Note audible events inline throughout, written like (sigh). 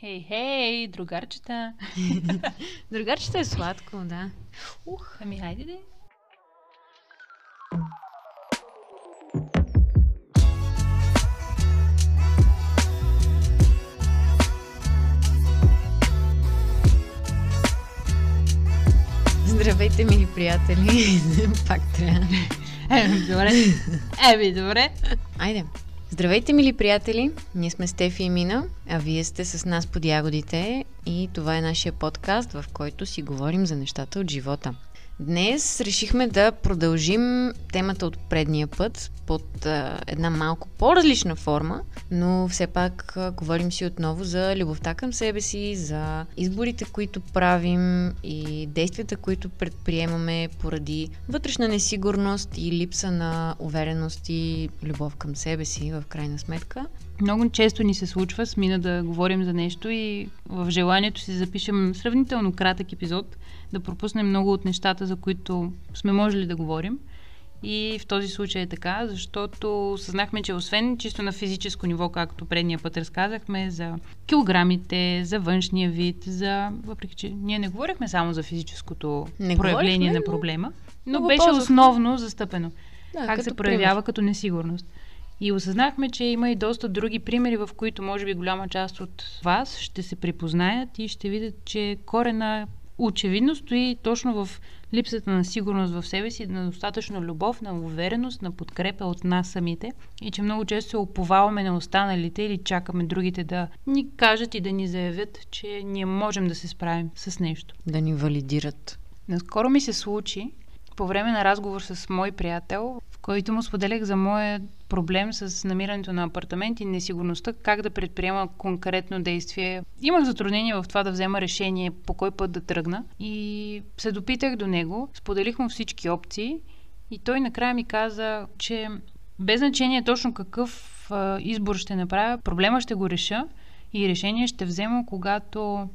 Хей, хей, другарчета. (laughs) другарчета е сладко, да. Ух, ами хайде де. Здравейте, мили приятели. (laughs) Пак трябва. Еми, добре. Еми, добре. Айде. Здравейте, мили приятели! Ние сме Стефи и Мина, а вие сте с нас под ягодите и това е нашия подкаст, в който си говорим за нещата от живота. Днес решихме да продължим темата от предния път под а, една малко по-различна форма, но все пак а, говорим си отново за любовта към себе си, за изборите, които правим и действията, които предприемаме поради вътрешна несигурност и липса на увереност и любов към себе си в крайна сметка. Много често ни се случва с Мина да говорим за нещо и в желанието си запишем сравнително кратък епизод, да пропуснем много от нещата, за които сме можели да говорим. И в този случай е така, защото съзнахме, че освен чисто на физическо ниво, както предния път разказахме, за килограмите, за външния вид, за... Въпреки, че ние не говорихме само за физическото не проявление на проблема, но беше ползвах. основно застъпено. Да, как се проявява пример. като несигурност. И осъзнахме, че има и доста други примери, в които може би голяма част от вас ще се припознаят и ще видят, че корена очевидно стои точно в липсата на сигурност в себе си, на достатъчно любов, на увереност, на подкрепа от нас самите и че много често се оповаваме на останалите или чакаме другите да ни кажат и да ни заявят, че ние можем да се справим с нещо. Да ни валидират. Наскоро ми се случи по време на разговор с мой приятел, който му споделях за моя проблем с намирането на апартамент и несигурността как да предприема конкретно действие. Имах затруднение в това да взема решение по кой път да тръгна и се допитах до него, споделих му всички опции и той накрая ми каза, че без значение точно какъв избор ще направя, проблема ще го реша и решение ще взема, когато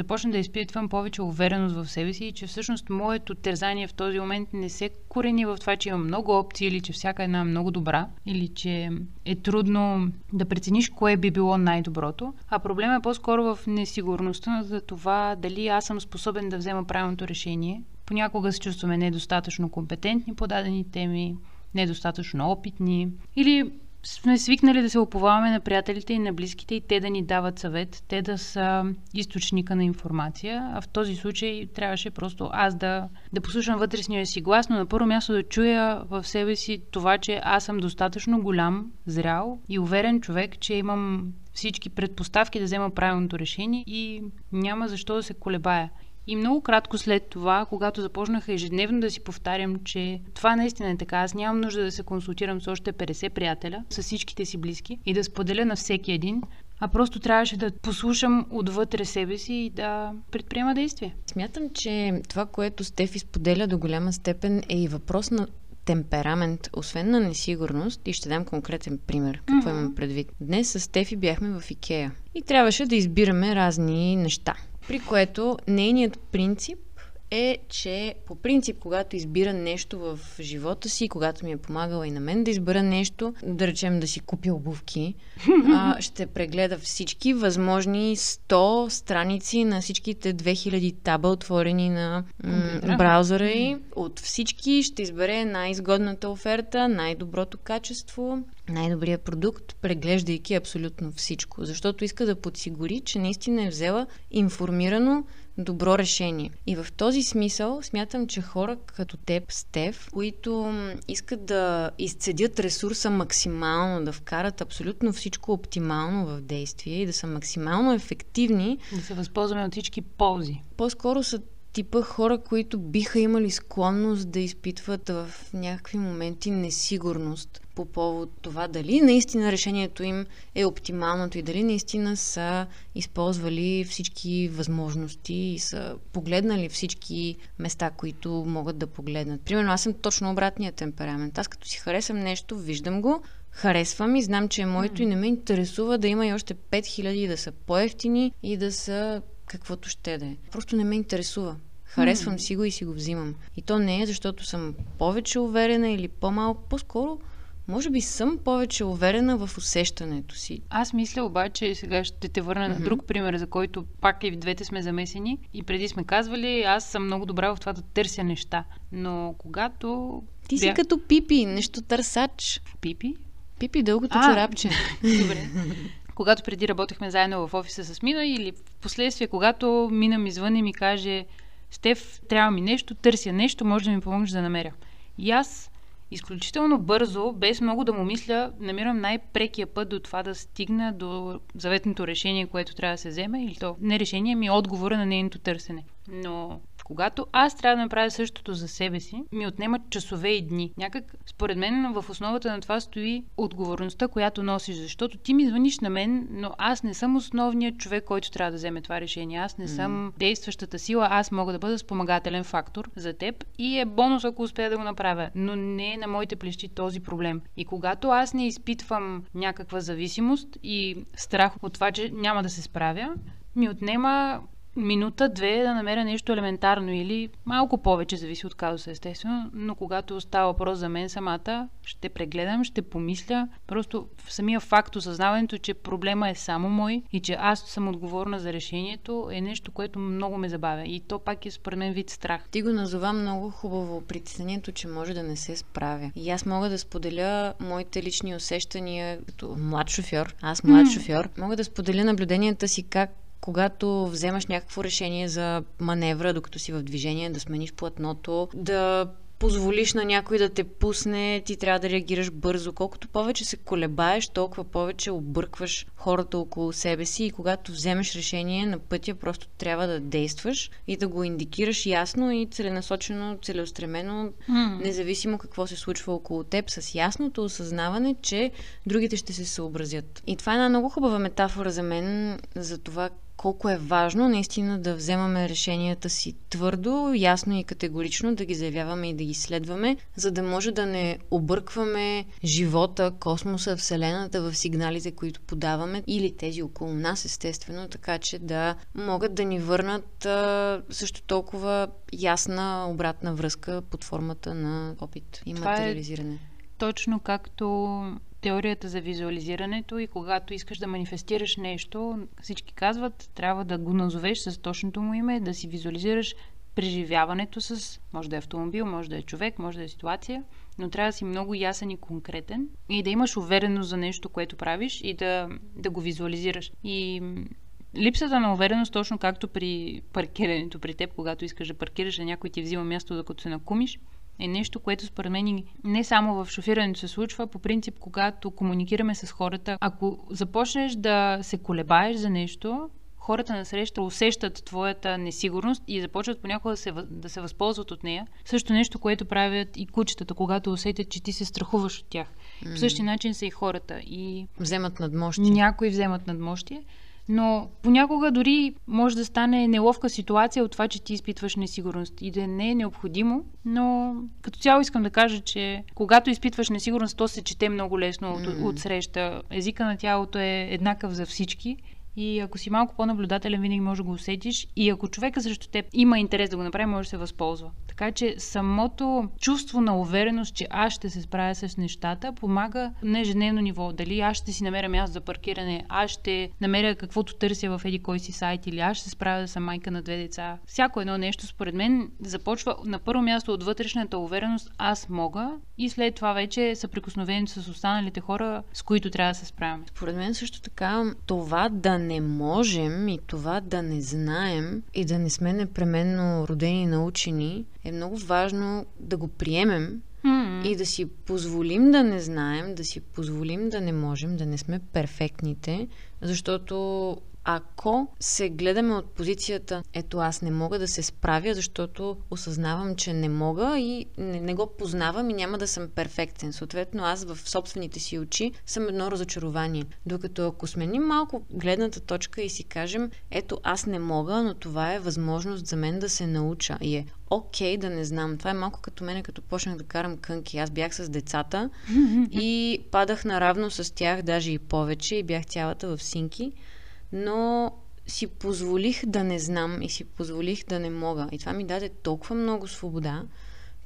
започна да изпитвам повече увереност в себе си и че всъщност моето тързание в този момент не се корени в това, че има много опции или че всяка една е много добра или че е трудно да прецениш кое би било най-доброто, а проблема е по-скоро в несигурността за това дали аз съм способен да взема правилното решение. Понякога се чувстваме недостатъчно компетентни по дадени теми, недостатъчно опитни или сме свикнали да се оповаваме на приятелите и на близките и те да ни дават съвет, те да са източника на информация, а в този случай трябваше просто аз да, да послушам вътрешния си глас, но на първо място да чуя в себе си това, че аз съм достатъчно голям, зрял и уверен човек, че имам всички предпоставки да взема правилното решение и няма защо да се колебая. И много кратко след това, когато започнах ежедневно да си повтарям, че това наистина е така, аз нямам нужда да се консултирам с още 50 приятеля, с всичките си близки и да споделя на всеки един, а просто трябваше да послушам отвътре себе си и да предприема действие. Смятам, че това, което Стефи споделя до голяма степен е и въпрос на темперамент, освен на несигурност, и ще дам конкретен пример. Какво mm-hmm. имам предвид? Днес с Стефи бяхме в Икея и трябваше да избираме разни неща при което нейният принцип е, че по принцип, когато избира нещо в живота си, когато ми е помагала и на мен да избера нещо, да речем да си купя обувки, а, (laughs) ще прегледа всички възможни 100 страници на всичките 2000 таба, отворени на м- браузъра и от всички ще избере най-изгодната оферта, най-доброто качество, най-добрия продукт, преглеждайки абсолютно всичко, защото иска да подсигури, че наистина е взела информирано добро решение. И в този смисъл смятам, че хора като теб, Стев, които искат да изцедят ресурса максимално, да вкарат абсолютно всичко оптимално в действие и да са максимално ефективни. Да се възползваме от всички ползи. По-скоро са типа хора, които биха имали склонност да изпитват в някакви моменти несигурност по повод това дали наистина решението им е оптималното и дали наистина са използвали всички възможности и са погледнали всички места, които могат да погледнат. Примерно аз съм точно обратния темперамент. Аз като си харесам нещо, виждам го, харесвам и знам, че е моето и не ме интересува да има и още 5000 да са по-ефтини и да са каквото ще да е. Просто не ме интересува. Харесвам mm. си го и си го взимам. И то не е защото съм повече уверена или по-малко, по-скоро Може би съм повече уверена в усещането си. Аз мисля обаче, сега ще те върна mm-hmm. на друг пример, за който пак и в двете сме замесени. И преди сме казвали, аз съм много добра в това да търся неща. Но когато... Ти си бях... като пипи, нещо търсач. Пипи? Пипи дългото а, чорапче. (laughs) Добре. когато преди работехме заедно в офиса с Мина или в последствие, когато Мина ми звъни и ми каже Стеф, трябва ми нещо, търся нещо, може да ми помогнеш да намеря. И аз изключително бързо, без много да му мисля, намирам най-прекия път до това да стигна до заветното решение, което трябва да се вземе, или то не решение, ми отговора на нейното търсене. Но когато аз трябва да направя същото за себе си, ми отнемат часове и дни. Някак, според мен, в основата на това стои отговорността, която носиш, защото ти ми звъниш на мен, но аз не съм основният човек, който трябва да вземе това решение. Аз не съм действащата сила, аз мога да бъда спомагателен фактор за теб и е бонус, ако успея да го направя, но не е на моите плещи този проблем. И когато аз не изпитвам някаква зависимост и страх от това, че няма да се справя, ми отнема минута-две да намеря нещо елементарно или малко повече, зависи от казуса естествено, но когато става въпрос за мен самата, ще прегледам, ще помисля. Просто в самия факт, осъзнаването, че проблема е само мой и че аз съм отговорна за решението е нещо, което много ме забавя. И то пак е според мен вид страх. Ти го назова много хубаво притеснението, че може да не се справя. И аз мога да споделя моите лични усещания като млад шофьор. Аз млад mm. шофьор. Мога да споделя наблюденията си как когато вземаш някакво решение за маневра, докато си в движение, да смениш платното, да позволиш на някой да те пусне, ти трябва да реагираш бързо. Колкото повече се колебаеш, толкова повече объркваш хората около себе си и когато вземеш решение на пътя, просто трябва да действаш и да го индикираш ясно и целенасочено, целеустремено, mm. независимо какво се случва около теб, с ясното осъзнаване, че другите ще се съобразят. И това е една много хубава метафора за мен за това колко е важно наистина да вземаме решенията си твърдо, ясно и категорично, да ги заявяваме и да ги следваме, за да може да не объркваме живота, космоса, Вселената в сигналите, които подаваме или тези около нас, естествено, така че да могат да ни върнат а, също толкова ясна обратна връзка под формата на опит и Това е материализиране. Е точно както теорията за визуализирането и когато искаш да манифестираш нещо, всички казват, трябва да го назовеш с точното му име, да си визуализираш преживяването с, може да е автомобил, може да е човек, може да е ситуация, но трябва да си много ясен и конкретен и да имаш увереност за нещо, което правиш и да, да го визуализираш. И липсата на увереност, точно както при паркирането при теб, когато искаш да паркираш, а някой ти взима място, докато се накумиш, е нещо, което според мен не само в шофирането се случва, по принцип, когато комуникираме с хората, ако започнеш да се колебаеш за нещо, хората на среща усещат твоята несигурност и започват понякога да се, да се възползват от нея. Също нещо, което правят и кучетата, когато усетят, че ти се страхуваш от тях. Mm. По същия начин са и хората. И вземат надмощие. Някои вземат надмощие. Но понякога дори може да стане неловка ситуация от това, че ти изпитваш несигурност. И да не е необходимо, но като цяло искам да кажа, че когато изпитваш несигурност, то се чете много лесно от, от среща. Езика на тялото е еднакъв за всички и ако си малко по-наблюдателен, винаги можеш да го усетиш. И ако човека срещу теб има интерес да го направи, може да се възползва. Така че самото чувство на увереност, че аз ще се справя с нещата, помага на ежедневно ниво. Дали аз ще си намеря място за паркиране, аз ще намеря каквото търся в еди кой си сайт или аз ще се справя да съм майка на две деца. Всяко едно нещо, според мен, започва на първо място от вътрешната увереност аз мога и след това вече съприкосновението с останалите хора, с които трябва да се справяме. Според мен също така това да не можем и това да не знаем и да не сме непременно родени научени е много важно да го приемем mm-hmm. и да си позволим да не знаем, да си позволим да не можем, да не сме перфектните, защото ако се гледаме от позицията, ето аз не мога да се справя, защото осъзнавам, че не мога и не, не го познавам и няма да съм перфектен. Съответно, аз в собствените си очи съм едно разочарование. Докато ако сменим малко гледната точка и си кажем, ето аз не мога, но това е възможност за мен да се науча. И е окей okay, да не знам. Това е малко като мене, като почнах да карам кънки. Аз бях с децата (laughs) и падах наравно с тях, даже и повече, и бях цялата в синки но си позволих да не знам и си позволих да не мога. И това ми даде толкова много свобода,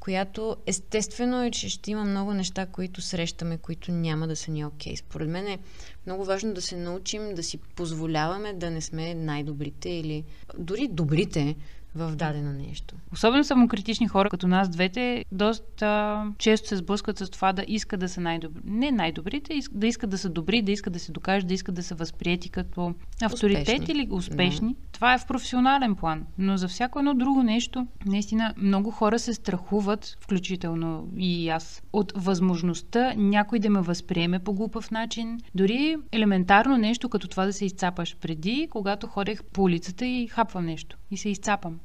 която естествено е, че ще има много неща, които срещаме, които няма да са ни окей. Okay. Според мен е много важно да се научим да си позволяваме да не сме най-добрите или дори добрите в дадено нещо. Особено самокритични хора, като нас двете, доста често се сблъскват с това да искат да са най-добри. Не най-добрите, да искат да са добри, да искат да се докажат, да искат да са възприяти като авторитет успешни. или успешни. Да. Това е в професионален план. Но за всяко едно друго нещо, наистина, много хора се страхуват, включително и аз, от възможността някой да ме възприеме по глупав начин. Дори елементарно нещо, като това да се изцапаш преди, когато ходех по улицата и хапвам нещо и се изцапам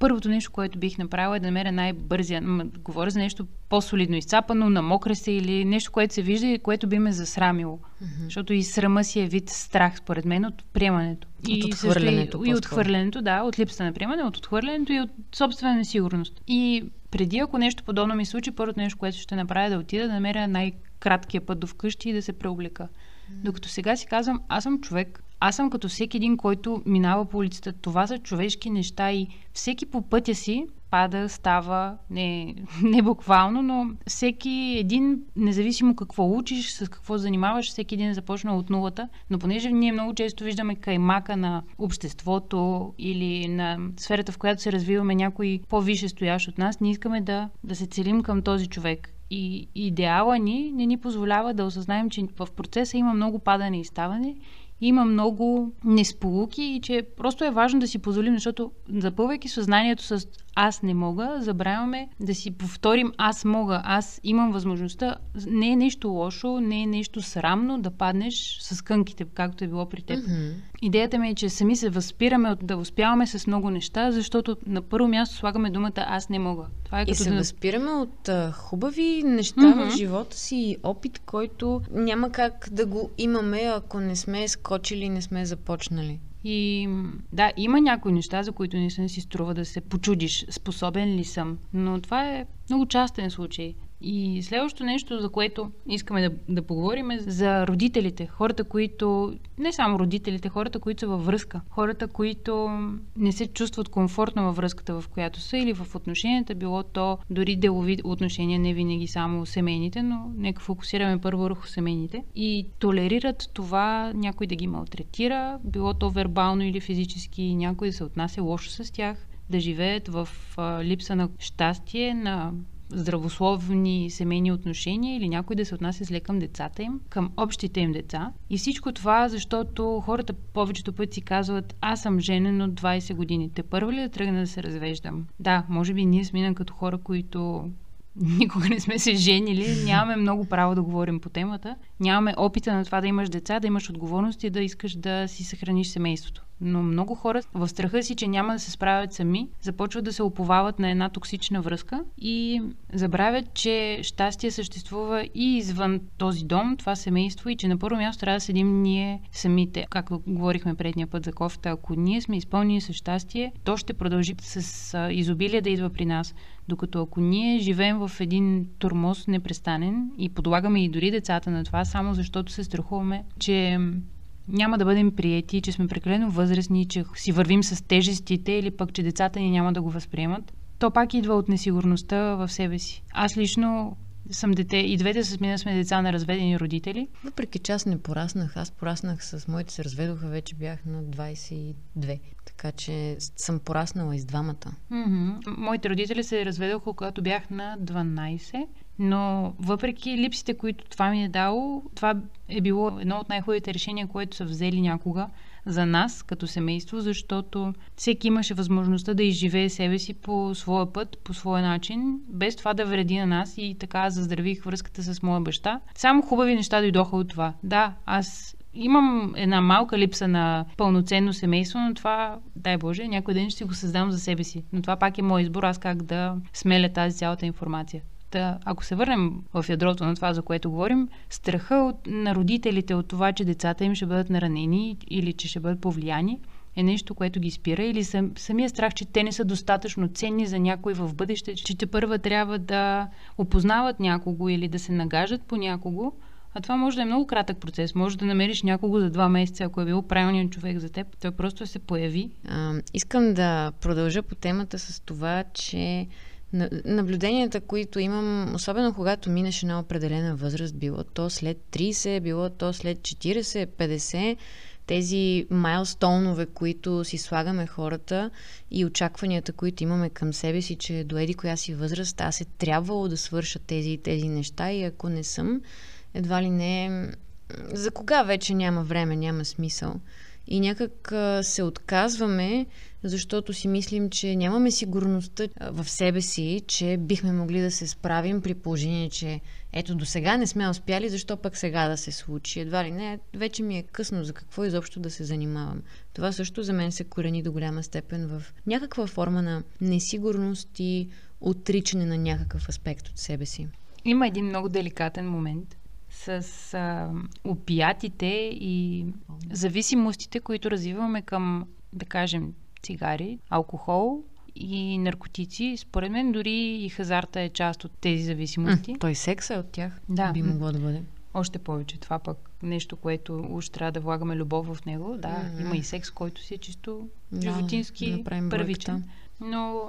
първото нещо, което бих направила е да намеря най-бързия. Говоря за нещо по-солидно изцапано, на мокре се или нещо, което се вижда и което би ме засрамило. Mm-hmm. Защото и срама си е вид страх, според мен, от приемането. От и отхвърлянето. И, и отхвърлянето, да, от липсата на приемане, от отхвърлянето и от собствена несигурност. И преди, ако нещо подобно ми случи, първото нещо, което ще направя е да отида да намеря най-краткия път до вкъщи и да се преоблека. Mm-hmm. Докато сега си казвам, аз съм човек, аз съм като всеки един, който минава по улицата. Това са човешки неща и всеки по пътя си пада, става, не, (laughs) не буквално, но всеки един, независимо какво учиш, с какво занимаваш, всеки един е започнал от нулата, но понеже ние много често виждаме каймака на обществото или на сферата, в която се развиваме някой по-више стоящ от нас, ние искаме да, да се целим към този човек. И идеала ни не ни позволява да осъзнаем, че в процеса има много падане и ставане има много несполуки и че просто е важно да си позволим, защото запълвайки съзнанието с аз не мога, забравяме да си повторим аз мога, аз имам възможността. Не е нещо лошо, не е нещо срамно да паднеш с кънките, както е било при теб. Mm-hmm. Идеята ми е, че сами се възпираме от да успяваме с много неща, защото на първо място слагаме думата аз не мога. Това е като и се да... възпираме от а, хубави неща mm-hmm. в живота си, опит, който няма как да го имаме, ако не сме скочили, не сме започнали. И да, има някои неща, за които не си струва да се почудиш, способен ли съм. Но това е много частен случай. И следващото нещо, за което искаме да, да поговорим е за родителите. Хората, които, не само родителите, хората, които са във връзка. Хората, които не се чувстват комфортно във връзката, в която са или в отношенията, било то дори делови отношения, не винаги само семейните, но нека фокусираме първо върху семейните. И толерират това някой да ги малтретира, било то вербално или физически, някой да се отнася лошо с тях, да живеят в а, липса на щастие, на здравословни семейни отношения или някой да се отнася зле към децата им, към общите им деца. И всичко това, защото хората повечето пъти си казват, аз съм женен от 20 години. Те първо ли да тръгна да се развеждам? Да, може би ние сме като хора, които (laughs) никога не сме се женили, нямаме много право да говорим по темата. Нямаме опита на това да имаш деца, да имаш отговорности и да искаш да си съхраниш семейството. Но много хора в страха си, че няма да се справят сами, започват да се оповават на една токсична връзка и забравят, че щастие съществува и извън този дом, това семейство и че на първо място трябва да седим ние самите. Както говорихме предния път за кофта, ако ние сме изпълнени с щастие, то ще продължи с изобилие да идва при нас. Докато ако ние живеем в един турмоз непрестанен и подлагаме и дори децата на това, само защото се страхуваме, че няма да бъдем приети, че сме прекалено възрастни, че си вървим с тежестите или пък, че децата ни няма да го възприемат, то пак идва от несигурността в себе си. Аз лично съм дете, и двете с мен сме деца на разведени родители. Въпреки че аз не пораснах, аз пораснах с моите се разведоха, вече бях на 22. Така че съм пораснала и с двамата. Mm-hmm. Моите родители се разведоха, когато бях на 12. Но въпреки липсите, които това ми е дало, това е било едно от най-хубавите решения, което са взели някога за нас като семейство, защото всеки имаше възможността да изживее себе си по своя път, по своя начин, без това да вреди на нас и така заздравих връзката с моя баща. Само хубави неща дойдоха от това. Да, аз имам една малка липса на пълноценно семейство, но това, дай Боже, някой ден ще си го създам за себе си. Но това пак е мой избор, аз как да смеля тази цялата информация. Та, ако се върнем в ядрото на това, за което говорим, страха от, на родителите от това, че децата им ще бъдат наранени или че ще бъдат повлияни, е нещо, което ги спира или сам, самия страх, че те не са достатъчно ценни за някой в бъдеще, че те първа трябва да опознават някого или да се нагажат по някого, а това може да е много кратък процес. Може да намериш някого за два месеца, ако е бил правилният човек за теб. Той просто се появи. А, искам да продължа по темата с това, че Наблюденията, които имам, особено когато минеш една определена възраст, било то след 30, било то след 40, 50, тези майлстоунове, които си слагаме хората и очакванията, които имаме към себе си, че до еди коя си възраст аз е трябвало да свърша тези и тези неща и ако не съм, едва ли не... За кога вече няма време, няма смисъл. И някак се отказваме защото си мислим, че нямаме сигурността в себе си, че бихме могли да се справим при положение, че ето до сега не сме успяли, защо пък сега да се случи? Едва ли не, вече ми е късно за какво изобщо да се занимавам. Това също за мен се корени до голяма степен в някаква форма на несигурност и отричане на някакъв аспект от себе си. Има един много деликатен момент с а, опиятите и зависимостите, които развиваме към, да кажем, цигари, алкохол и наркотици. Според мен дори и хазарта е част от тези зависимости. той секса е от тях. Да. Би могло да бъде. Още повече. Това пък нещо, което уж трябва да влагаме любов в него. Да, mm-hmm. има и секс, който си е чисто животински, да първичен. Но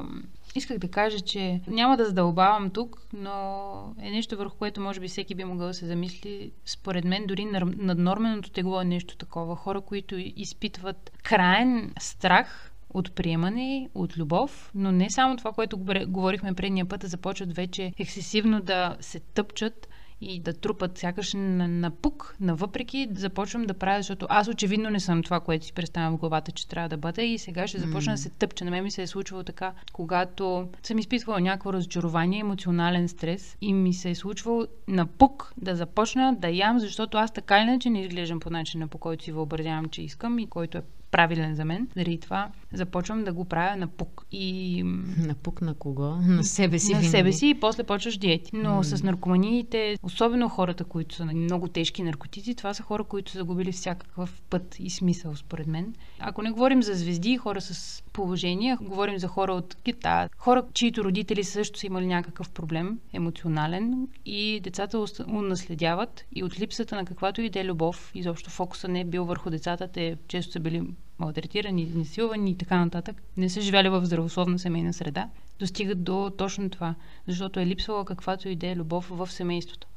исках да кажа, че няма да задълбавам тук, но е нещо върху което може би всеки би могъл да се замисли. Според мен дори наднорменото тегло е нещо такова. Хора, които изпитват крайен страх от приемане, от любов, но не само това, което говорихме предния път, а започват вече ексесивно да се тъпчат и да трупат сякаш на, на пук, навъпреки започвам да правя, защото аз очевидно не съм това, което си представям в главата, че трябва да бъда и сега ще започна mm. да се тъпча. На мен ми се е случвало така, когато съм изпитвала някакво разочарование, емоционален стрес и ми се е случвало на пук да започна да ям, защото аз така иначе не изглеждам по начина, по който си въобразявам, че искам и който е правилен за мен. Заради това започвам да го правя на пук. И... На пук на кого? На себе си. На винаги. себе си и после почваш диети. Но mm. с наркоманиите, особено хората, които са на много тежки наркотици, това са хора, които са загубили всякакъв път и смисъл, според мен. Ако не говорим за звезди, хора с положение, говорим за хора от Китай, хора, чието родители също са имали някакъв проблем, емоционален, и децата унаследяват и от липсата на каквато и да е любов, изобщо фокуса не е бил върху децата, те често са били малтретирани, изнасилвани и така нататък, не са живяли в здравословна семейна среда, достигат до точно това, защото е липсвала каквато и да е любов в семейството.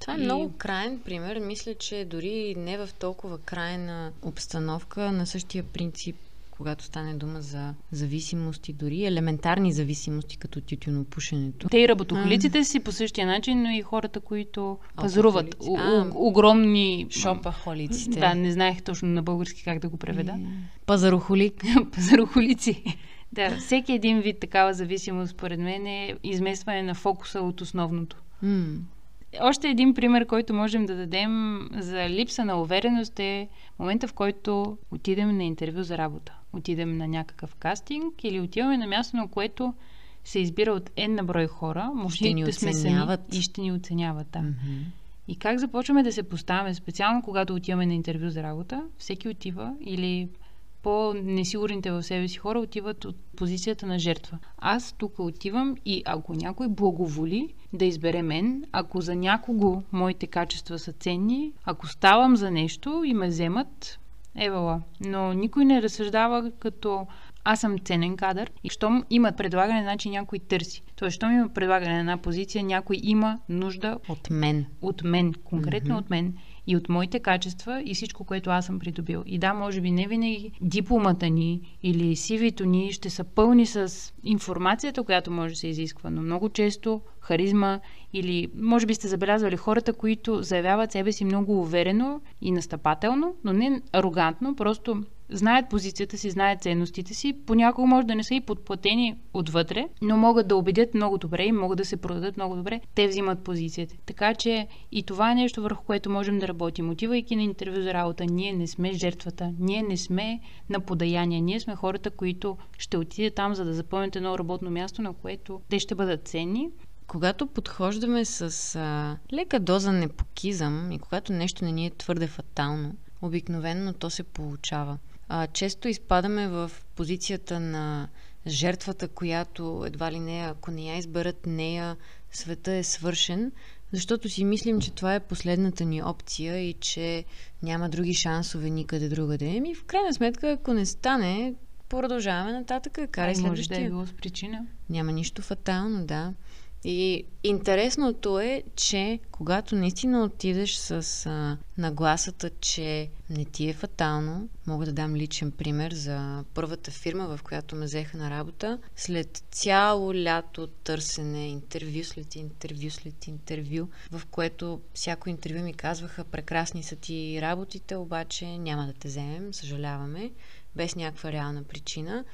Това е и... много крайен пример. Мисля, че дори не в толкова крайна обстановка, на същия принцип когато стане дума за зависимости, дори елементарни зависимости, като тютюнопушенето. Те и работохолиците си по същия начин, но и хората, които пазаруват а, огромни... Шопахолиците. Да, не знаех точно на български как да го преведа. Пазарохолик. (laughs) Пазарохолици. Да, всеки един вид такава зависимост, според мен, е изместване на фокуса от основното. Още един пример, който можем да дадем за липса на увереност е момента, в който отидем на интервю за работа. Отидем на някакъв кастинг или отиваме на място, на което се избира от една брой хора. Може ще ни да сме оценяват. Сами и ще ни оценяват, да. Mm-hmm. И как започваме да се поставяме, специално когато отиваме на интервю за работа, всеки отива или по-несигурните в себе си хора отиват от позицията на жертва. Аз тук отивам и ако някой благоволи да избере мен, ако за някого моите качества са ценни, ако ставам за нещо и ме вземат, евала. Но никой не разсъждава като аз съм ценен кадър и щом има предлагане, значи някой търси. Тоест, щом има предлагане на една позиция, някой има нужда от мен. От мен, конкретно mm-hmm. от мен и от моите качества и всичко, което аз съм придобил. И да, може би не винаги дипломата ни или сивито ни ще са пълни с информацията, която може да се изисква, но много често харизма или може би сте забелязвали хората, които заявяват себе си много уверено и настъпателно, но не арогантно, просто знаят позицията си, знаят ценностите си. Понякога може да не са и подплатени отвътре, но могат да убедят много добре и могат да се продадат много добре. Те взимат позицията. Така че и това е нещо върху което можем да работим. Отивайки на интервю за работа, ние не сме жертвата, ние не сме на подаяние, ние сме хората, които ще отидат там, за да запълнят едно работно място, на което те ще бъдат ценни когато подхождаме с а, лека доза непокизъм и когато нещо не ни е твърде фатално, обикновенно то се получава. А, често изпадаме в позицията на жертвата, която едва ли не, ако не я изберат нея, света е свършен, защото си мислим, че това е последната ни опция и че няма други шансове никъде другаде. Еми, в крайна сметка, ако не стане, продължаваме нататък. Карай Ай, може следващия. да е било с причина. Няма нищо фатално, да. И интересното е, че когато наистина отидеш с а, нагласата, че не ти е фатално, мога да дам личен пример за първата фирма, в която ме взеха на работа. След цяло лято търсене, интервю след интервю след интервю, в което всяко интервю ми казваха прекрасни са ти работите, обаче няма да те вземем, съжаляваме, без някаква реална причина.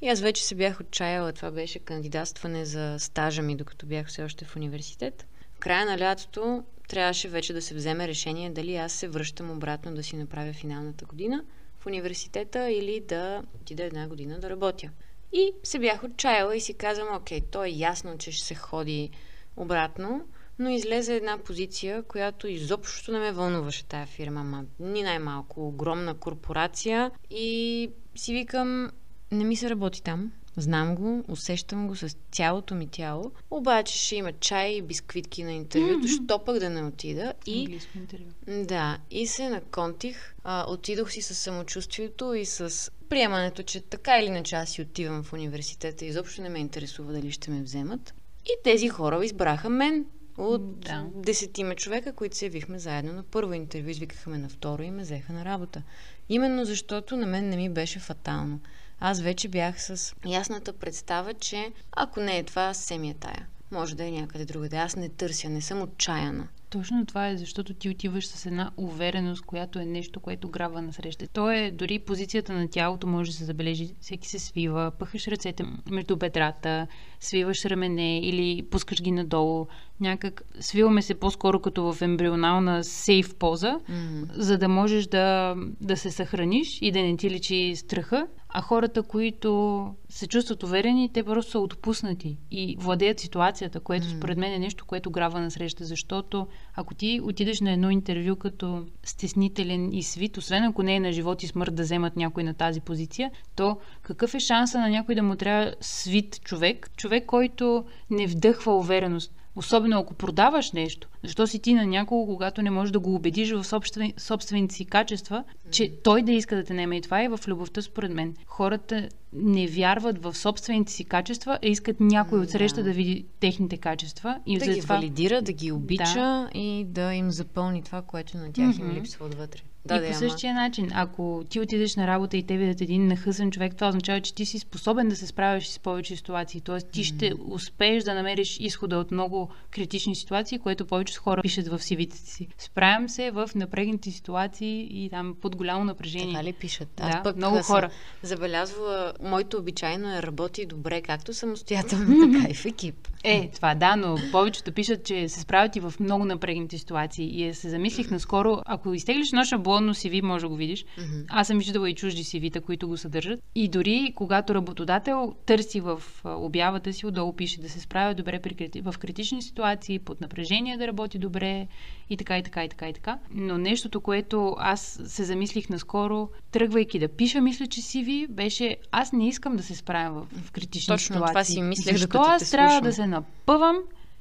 И аз вече се бях отчаяла. Това беше кандидатстване за стажа ми, докато бях все още в университет. В края на лятото трябваше вече да се вземе решение дали аз се връщам обратно да си направя финалната година в университета или да отида една година да работя. И се бях отчаяла и си казвам, окей, то е ясно, че ще се ходи обратно, но излезе една позиция, която изобщо не ме вълнуваше тая фирма, ма ни най-малко огромна корпорация и си викам, не ми се работи там. Знам го, усещам го с цялото ми тяло. Обаче ще има чай и бисквитки на интервюто, mm-hmm. що пък да не отида. И, Английско интервю. да, и се наконтих. А, отидох си с самочувствието и с приемането, че така или иначе аз си отивам в университета. Изобщо не ме интересува дали ще ме вземат. И тези хора избраха мен от Да. десетима човека, които се явихме заедно на първо интервю, извикаха ме на второ и ме взеха на работа. Именно защото на мен не ми беше фатално. Аз вече бях с ясната представа, че ако не е това, се ми е тая. Може да е някъде другаде. Аз не търся, не съм отчаяна. Точно това е, защото ти отиваш с една увереност, която е нещо, което грабва на среща. То е, дори позицията на тялото може да се забележи. Всеки се свива, пъхаш ръцете между бедрата, свиваш рамене или пускаш ги надолу. Някак свиваме се по-скоро като в ембрионална сейф поза, М. за да можеш да, да се съхраниш и да не ти личи страха. А хората, които се чувстват уверени, те просто са отпуснати и владеят ситуацията, което М. според мен е нещо, което грава на среща, защото ако ти отидеш на едно интервю като стеснителен и свит, освен ако не е на живот и смърт да вземат някой на тази позиция, то какъв е шанса на някой да му трябва свит човек? Човек, който не вдъхва увереност. Особено ако продаваш нещо. Защо си ти на някого, когато не можеш да го убедиш в собствен, собствените си качества, че той да иска да те наеме. И това е в любовта, според мен. Хората не вярват в собствените си качества, а искат някой от среща Да. да види техните качества. И Да ги затова... валидира, да ги обича и да им запълни това, което на тях им Мгм. липсва отвътре. И Да, по да, ама- същия начин, ако ти отидеш на работа и те видят един нахъсан човек, това означава, че ти си способен да се справиш с повече ситуации. Тоест, ти ще успееш да намериш изхода от много критични ситуации, което повечето хора пишат в CV-те си. Справям се в напрегнати ситуации и там под голямо напрежение. Така ли пишат? Да, Аз пък много хора. Забелязвала, моето обичайно е работи добре, както самостоятелно, (laughs) така и в екип. Е, това да, но повечето пишат, че се справят и в много напрегнати ситуации. И се замислих наскоро, ако изтеглиш едно шаблонно CV, може да го видиш. Мгм. Аз съм виждала и чужди CV-та, които го съдържат. И дори когато работодател търси в обявата си, отдолу пише да се справя добре при, в критични ситуации, под напрежение да работи добре и така, и така, и така, и така. Но нещото, което аз се замислих наскоро, тръгвайки да пиша, мисля, че CV, беше аз не искам да се справям в, в критични Точно това ситуации. си мислех, Защо аз трябва да се напъвам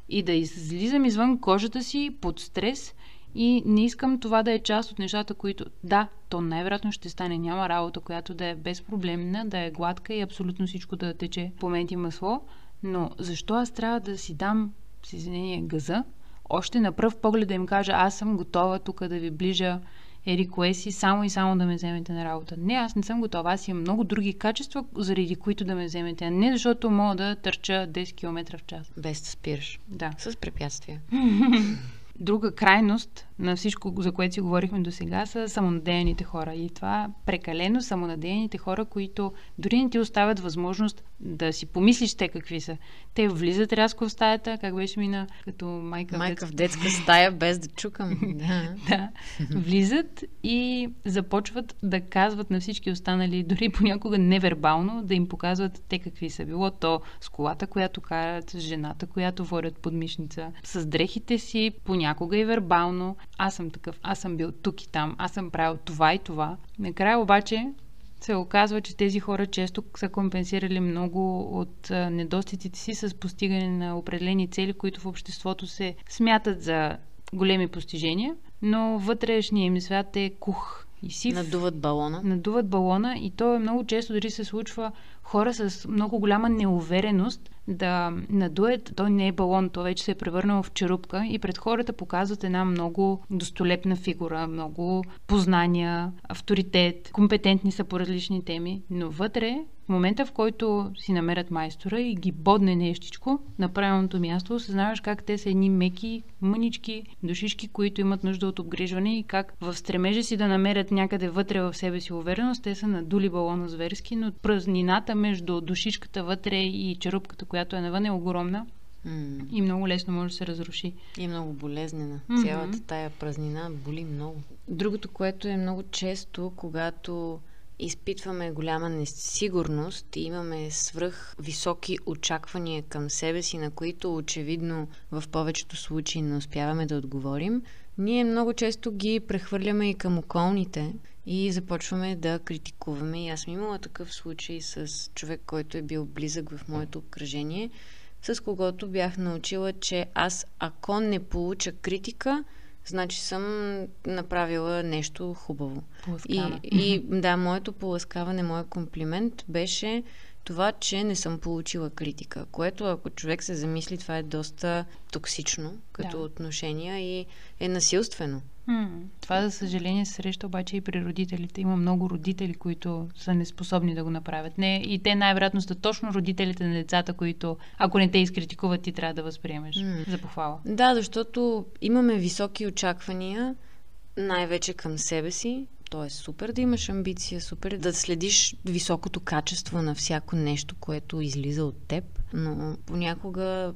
и да излизам извън кожата си под стрес и не искам това да е част от нещата, които... Да, то най-вероятно ще стане. Няма работа, която да е безпроблемна, да е гладка и абсолютно всичко да тече по моменти масло. Но защо аз трябва да си дам, с извинение, газа, още на пръв поглед да им кажа, аз съм готова тук да ви ближа ери кое си, само и само да ме вземете на работа. Не, аз не съм готова. Аз имам много други качества, заради които да ме вземете, а не защото мога да търча 10 км в час. Без да спираш. Да. С препятствия. (laughs) (laughs) Друга крайност на всичко, за което си говорихме до сега, са самонадеяните хора. И това прекалено самонадеяните хора, които дори не ти оставят възможност да си помислиш те какви са. Те влизат рязко в стаята, как беше мина, като майка, в Майка детска в детска стая без да чукам. (laughs) Да. да, влизат и започват да казват на всички останали, дори понякога невербално, да им показват те какви са. Било то с колата, която карат, с жената, която водят подмишница, с дрехите си, понякога и вербално. Аз съм такъв, аз съм бил тук и там, аз съм правил това и това. Накрая обаче се оказва, че тези хора често са компенсирали много от а, недостиците си с постигане на определени цели, които в обществото се смятат за големи постижения, но вътрешния им свят е кух и сив. Надуват балона. Надуват балона и то е много често дори се случва хора с много голяма неувереност да надуят, той не е балон, то вече се е превърнал в черупка и пред хората показват една много достолепна фигура, много познания, авторитет, компетентни са по различни теми, но вътре в момента, в който си намерят майстора и ги бодне нещичко на правилното място, осъзнаваш как те са едни меки, мънички душишки, които имат нужда от обгрижване и как в стремежа си да намерят някъде вътре в себе си увереност, те са надули балона зверски, но празнината между душишката вътре и черупката, която е навън е огромна. Mm. И много лесно може да се разруши. И е много болезнена. Mm-hmm. Цялата тая празнина боли много. Другото, което е много често, когато изпитваме голяма несигурност и имаме свръх високи очаквания към себе си, на които очевидно в повечето случаи не успяваме да отговорим, ние много често ги прехвърляме и към околните и започваме да критикуваме. И аз съм имала такъв случай с човек, който е бил близък в моето обкръжение, с когото бях научила, че аз ако не получа критика, значи съм направила нещо хубаво. И, и да, моето поласкаване, моят комплимент беше това, че не съм получила критика, което ако човек се замисли, това е доста токсично като да. отношение и е насилствено. М- това, за съжаление, се среща обаче и при родителите. Има много родители, които са неспособни да го направят. Не, и те най-вероятно са точно родителите на децата, които, ако не те изкритикуват, ти трябва да възприемеш м- за похвала. Да, защото имаме високи очаквания, най-вече към себе си. То е супер да имаш амбиция, супер да следиш високото качество на всяко нещо, което излиза от теб, но понякога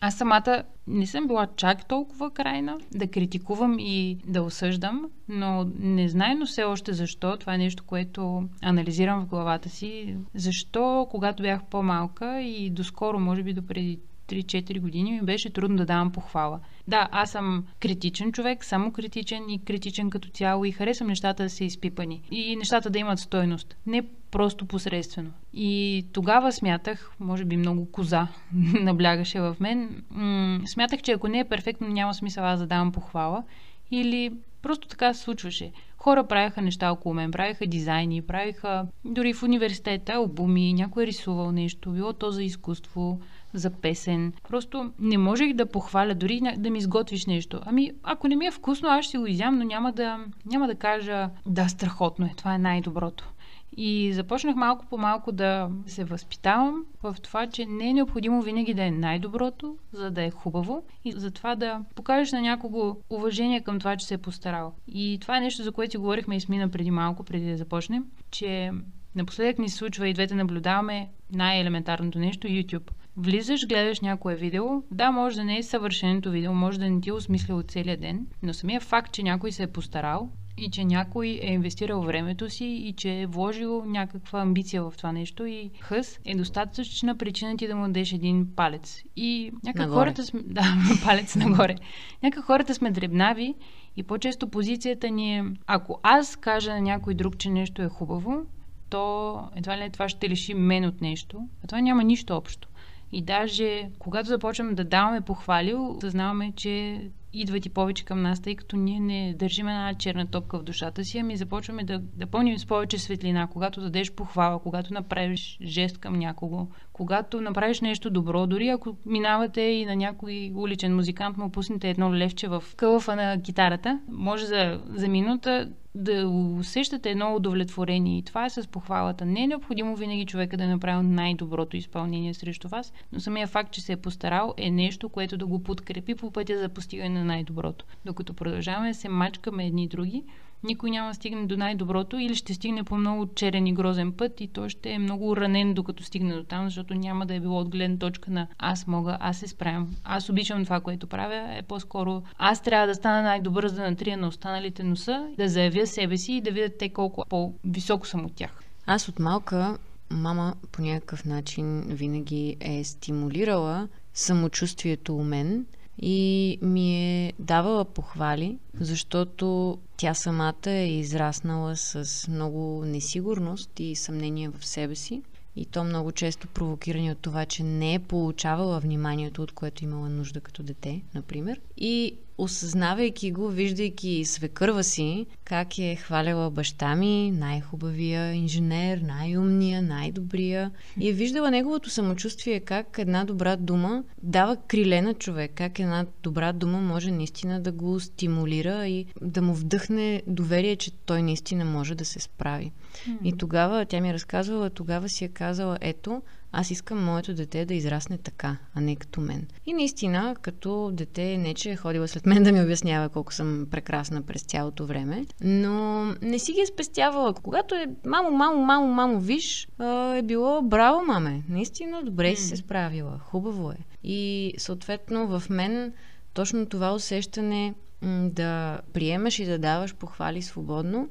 аз самата не съм била чак толкова крайна да критикувам и да осъждам, но не но все още защо. Това е нещо, което анализирам в главата си. Защо, когато бях по-малка и доскоро, може би до преди 3-4 години ми беше трудно да давам похвала. Да, аз съм критичен човек, само критичен и критичен като цяло и харесвам нещата да са изпипани и нещата да имат стойност. Не просто посредствено. И тогава смятах, може би много коза (laughs) наблягаше в мен, м- смятах, че ако не е перфектно, няма смисъл аз да давам похвала или просто така се случваше. Хора правяха неща около мен, правиха дизайни, правиха дори в университета албуми, някой е рисувал нещо, било то за изкуство, за песен. Просто не можех да похваля, дори да ми изготвиш нещо. Ами, ако не ми е вкусно, аз ще го изям, но няма да, няма да кажа да, страхотно е, това е най-доброто. И започнах малко по малко да се възпитавам в това, че не е необходимо винаги да е най-доброто, за да е хубаво и за това да покажеш на някого уважение към това, че се е постарал. И това е нещо, за което говорихме и с Мина преди малко, преди да започнем, че напоследък ни се случва и двете наблюдаваме най-елементарното нещо YouTube. Влизаш, гледаш някое видео. Да, може да не е съвършеното видео, може да не ти е осмислил целият ден, но самия факт, че някой се е постарал и че някой е инвестирал времето си и че е вложил някаква амбиция в това нещо и хъс е достатъчна причина ти да му дадеш един палец. И някак хората сме... (laughs) Да, палец нагоре. Някак хората сме дребнави и по-често позицията ни е ако аз кажа на някой друг, че нещо е хубаво, то едва ли това ще лиши мен от нещо. А това няма нищо общо. И даже когато започваме да даваме похвали, съзнаваме, че идват и повече към нас, тъй като ние не държим една черна топка в душата си, ами започваме да, да пълним с повече светлина, когато дадеш похвала, когато направиш жест към някого, когато направиш нещо добро, дори ако минавате и на някой уличен музикант му пуснете едно левче в кълъфа на китарата, може за, за минута да усещате едно удовлетворение. И това е с похвалата. Не е необходимо винаги човека да е направил най-доброто изпълнение срещу вас, но самия факт, че се е постарал, е нещо, което да го подкрепи по пътя за постигане на най-доброто. Докато продължаваме да се мачкаме едни други, никой няма да стигне до най-доброто или ще стигне по много черен и грозен път и той ще е много ранен докато стигне до там, защото няма да е било от гледна точка на аз мога, аз се справям, аз обичам това, което правя, е по-скоро аз трябва да стана най-добър, за да натрия на останалите носа, да заявя себе си и да видят те колко по-високо съм от тях. Аз от малка мама по някакъв начин винаги е стимулирала самочувствието у мен – и ми е давала похвали, защото тя самата е израснала с много несигурност и съмнение в себе си. И то много често провокирани от това, че не е получавала вниманието, от което имала нужда като дете, например. И осъзнавайки го, виждайки свекърва си, как е хваляла баща ми, най-хубавия инженер, най-умния, най-добрия. И е виждала неговото самочувствие, как една добра дума дава криле на човек, как една добра дума може наистина да го стимулира и да му вдъхне доверие, че той наистина може да се справи. Mm-hmm. И тогава, тя ми е разказвала, тогава си е казала, ето, аз искам моето дете да израсне така, а не като мен. И наистина, като дете, не че е ходила след мен да ми обяснява колко съм прекрасна през цялото време, но не си ги е спестявала. Когато е мамо, мамо, мамо, мамо, виж, е било браво, маме. Наистина добре си се справила. Хубаво е. И съответно в мен точно това усещане да приемаш и да даваш похвали свободно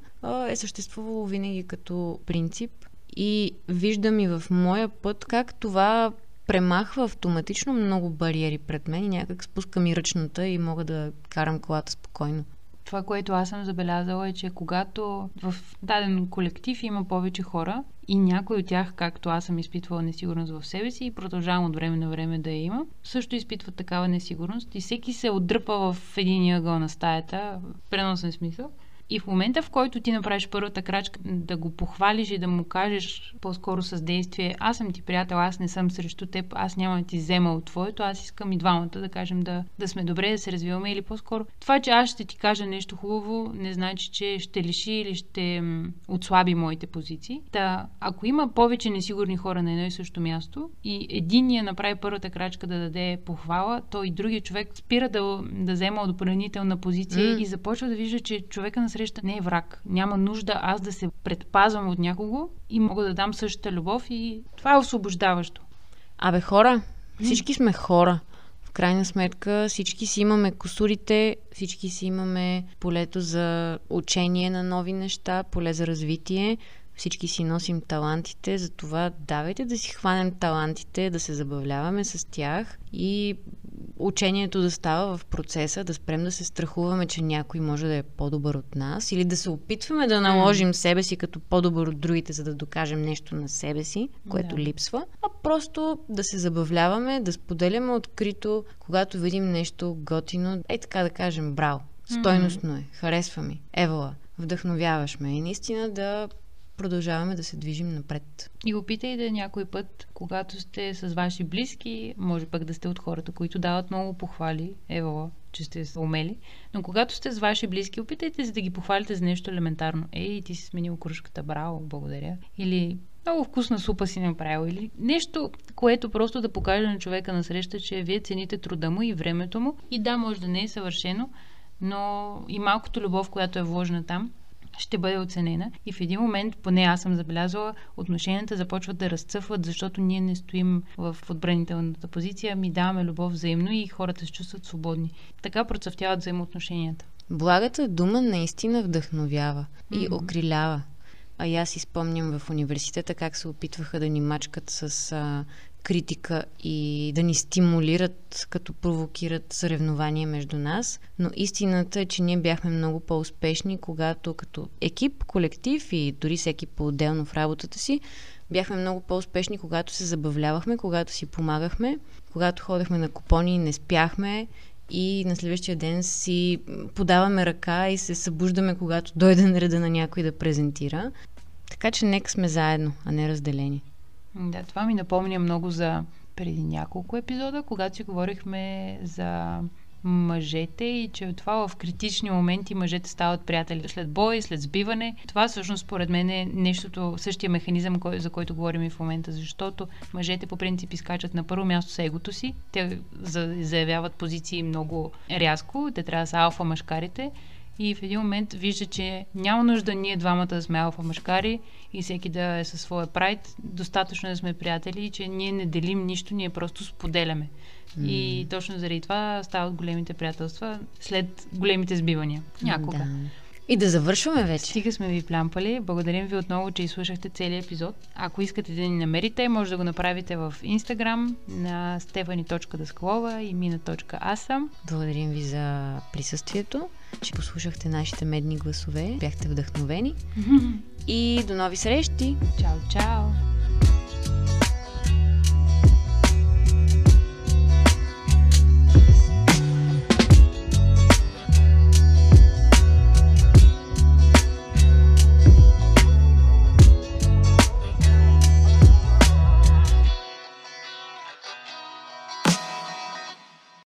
е съществувало винаги като принцип и виждам и в моя път как това премахва автоматично много бариери пред мен и някак спускам и ръчната и мога да карам колата спокойно. Това, което аз съм забелязала е, че когато в даден колектив има повече хора и някой от тях, както аз съм изпитвала несигурност в себе си и продължавам от време на време да я има, също изпитва такава несигурност и всеки се отдръпа в един ъгъл на стаята, в преносен смисъл, и в момента, в който ти направиш първата крачка, да го похвалиш и да му кажеш по-скоро с действие, аз съм ти приятел, аз не съм срещу теб, аз няма да ти взема от твоето, аз искам и двамата да кажем да, да сме добре, да се развиваме или по-скоро това, че аз ще ти кажа нещо хубаво, не значи, че ще лиши или ще отслаби моите позиции. Та, ако има повече несигурни хора на едно и също място и единия направи първата крачка да даде похвала, то и другия човек спира да, да взема отбранителна позиция mm. и започва да вижда, че човека на среща не е враг. Няма нужда аз да се предпазвам от някого и мога да дам същата любов и това е освобождаващо. Абе хора, всички сме хора. В крайна сметка всички си имаме косурите, всички си имаме полето за учение на нови неща, поле за развитие. Всички си носим талантите, затова давайте да си хванем талантите, да се забавляваме с тях и учението да става в процеса, да спрем да се страхуваме, че някой може да е по-добър от нас или да се опитваме да наложим себе си като по-добър от другите, за да докажем нещо на себе си, което да. липсва, а просто да се забавляваме, да споделяме открито, когато видим нещо готино, е така да кажем, браво, стойностно е, харесва ми, евала, вдъхновяваш ме. И наистина да продължаваме да се движим напред. И опитайте някой път, когато сте с ваши близки, може пък да сте от хората, които дават много похвали, ево, че сте умели, но когато сте с ваши близки, опитайте се да ги похвалите за нещо елементарно. Ей, ти си сменил кружката, браво, благодаря. Или много вкусна супа си направил или нещо, което просто да покаже на човека на среща, че вие цените труда му и времето му и да, може да не е съвършено, но и малкото любов, която е вложена там, ще бъде оценена. И в един момент, поне аз съм забелязала, отношенията започват да разцъфват, защото ние не стоим в отбранителната позиция, ми даваме любов взаимно и хората се чувстват свободни. Така процъфтяват взаимоотношенията. Благата дума наистина вдъхновява и mm-hmm. окрилява. А и аз си спомням в университета как се опитваха да ни мачкат с а, критика и да ни стимулират, като провокират съревнования между нас. Но истината е, че ние бяхме много по-успешни, когато като екип, колектив и дори всеки по-отделно в работата си, бяхме много по-успешни, когато се забавлявахме, когато си помагахме, когато ходехме на купони и не спяхме и на следващия ден си подаваме ръка и се събуждаме, когато дойде на реда на някой да презентира. Така че нека сме заедно, а не разделени. Да, това ми напомня много за преди няколко епизода, когато си говорихме за мъжете и че това в критични моменти мъжете стават приятели след бой, след сбиване. Това всъщност според мен е нещото, същия механизъм, кой, за който говорим и в момента, защото мъжете по принцип изкачат на първо място с егото си, те заявяват позиции много рязко, те трябва да са алфа мъжкарите и в един момент вижда, че няма нужда ние двамата да сме алфа мъжкари и всеки да е със своя прайд. Достатъчно да сме приятели и че ние не делим нищо, ние просто споделяме. Mm. И точно заради това стават големите приятелства след големите сбивания. Някога. Да. И да завършваме вече. Стига сме ви плямпали. Благодарим ви отново, че изслушахте целият епизод. Ако искате да ни намерите, може да го направите в Instagram на stefani.dasklova и mina.asa. Благодарим ви за присъствието, че послушахте нашите медни гласове. Бяхте вдъхновени. (laughs) И до нови срещи! Чао, чао!